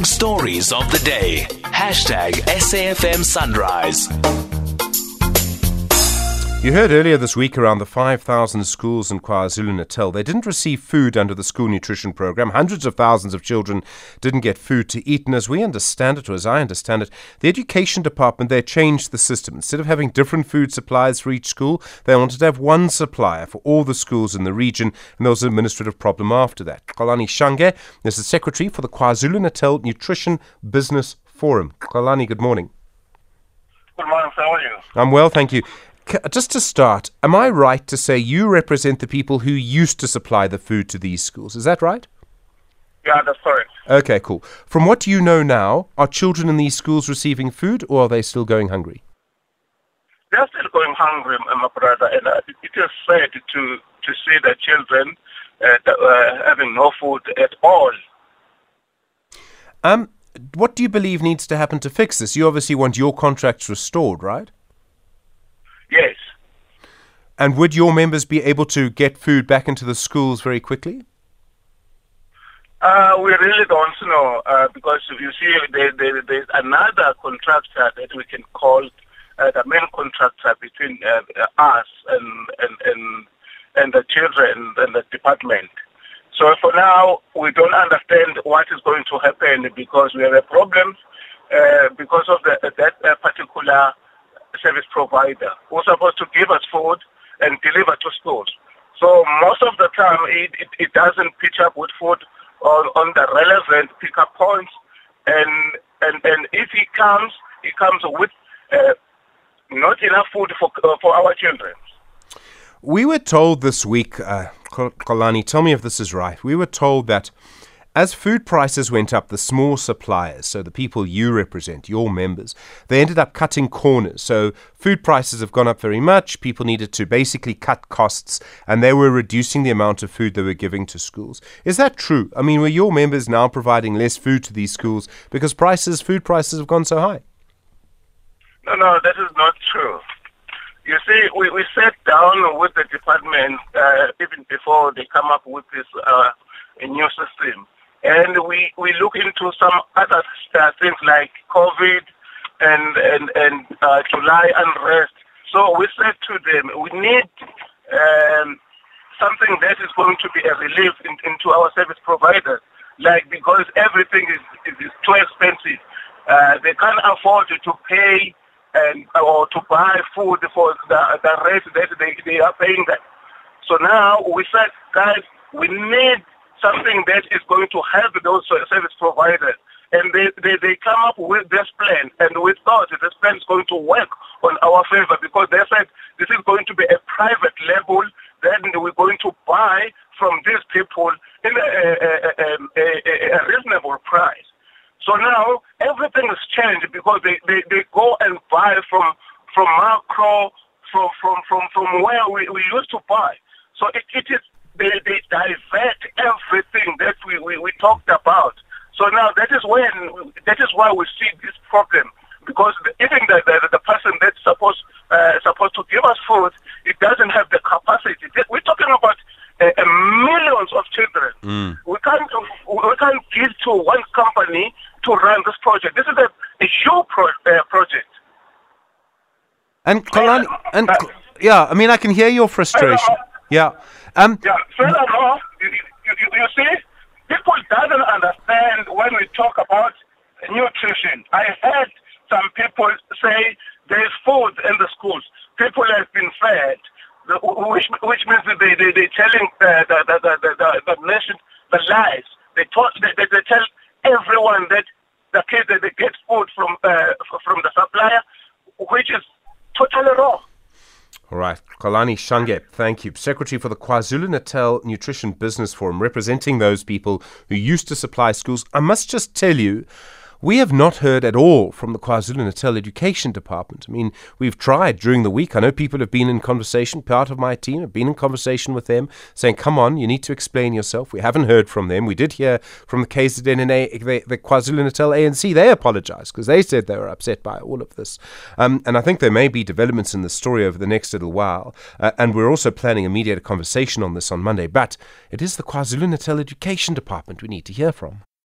big stories of the day. Hashtag SAFM Sunrise. You heard earlier this week around the 5,000 schools in KwaZulu Natal. They didn't receive food under the school nutrition program. Hundreds of thousands of children didn't get food to eat. And as we understand it, or as I understand it, the education department there changed the system. Instead of having different food supplies for each school, they wanted to have one supplier for all the schools in the region. And there was an administrative problem after that. Xolani Shange is the secretary for the KwaZulu Natal Nutrition Business Forum. Xolani, good morning. Good morning, how are you? I'm well, thank you. Just to start, am I right to say you represent the people who used to supply the food to these schools? Is that right? Yeah, that's correct. Okay, cool. From what you know now, are children in these schools receiving food or are they still going hungry? They're still going hungry, my brother, and uh, it is sad to, to see the children uh, uh, having no food at all. Um, what do you believe needs to happen to fix this? You obviously want your contracts restored, right? Yes. And would your members be able to get food back into the schools very quickly? Uh, we really don't know uh, because if you see there, there, there's another contractor that we can call uh, the main contractor between uh, us and, and, and, and the children and the department. So for now, we don't understand what is going to happen because we have a problem uh, because of the, that uh, particular service provider who's supposed to give us food and deliver to schools. So most of the time, it, it, it doesn't pitch up with food on, on the relevant pickup points. And, and, and if he comes, he comes with uh, not enough food for, uh, for our children. We were told this week, uh, tell me if this is right. We were told that as food prices went up, the small suppliers, so the people you represent, your members, they ended up cutting corners. So food prices have gone up very much. People needed to basically cut costs, and they were reducing the amount of food they were giving to schools. Is that true? I mean, were your members now providing less food to these schools because prices, food prices, have gone so high? No, no, that is not true. You see, we, we sat down with the department uh, even before they come up with this uh, new system. And we, we look into some other uh, things like COVID and, and, and uh, July unrest. So we said to them, we need um, something that is going to be a relief in, into our service providers. Like, because everything is, is, is too expensive. Uh, they can't afford to pay and or to buy food for the, the rate that they, they are paying that. So now we said, guys, we need something that is going to help those service providers. And they, they, they come up with this plan, and we thought this plan is going to work on our favor because they said this is going to be a private label that we're going to buy from these people in a, a, a, a, reasonable price. So now everything has changed because they, they, they go and buy from from Makro, from from from, from where we, we used to buy. So it, it is they, they divert everything that we, we, we talked about. So now that is when that is why we see this problem because the, even the, the the person that's supposed uh, supposed to give us food, it doesn't have the capacity. We're talking about uh, uh, millions of children. We can't we can't give to one company to run this project. This is a, a huge pro, uh, project. And Xolani, and yeah, I mean, I can hear your frustration. Yeah. Um, Yeah, furthermore, you, you, you, you see, people doesn't understand when we talk about nutrition. I heard some people say there's food in the schools. People have been fed, which, which means that they, they, they're telling the, the, the, the, the, the, the nation the lies. They, taught, they, they, they tell everyone that the kids that they get food from, uh, from the supplier, which is totally wrong. All right. Xolani Shange, thank you. Secretary for the KwaZulu Natal Nutrition Business Forum, representing those people who used to supply schools. I must just tell you, we have not heard at all from the KwaZulu Natal Education Department. I mean, we've tried during the week. I know people have been in conversation, part of my team have been in conversation with them, saying, come on, you need to explain yourself. We haven't heard from them. We did hear from the KZN and A- the, the KwaZulu Natal ANC. They apologized because they said they were upset by all of this. Um, and I think there may be developments in the story over the next little while. Uh, and we're also planning a mediated conversation on this on Monday. But it is the KwaZulu Natal Education Department we need to hear from.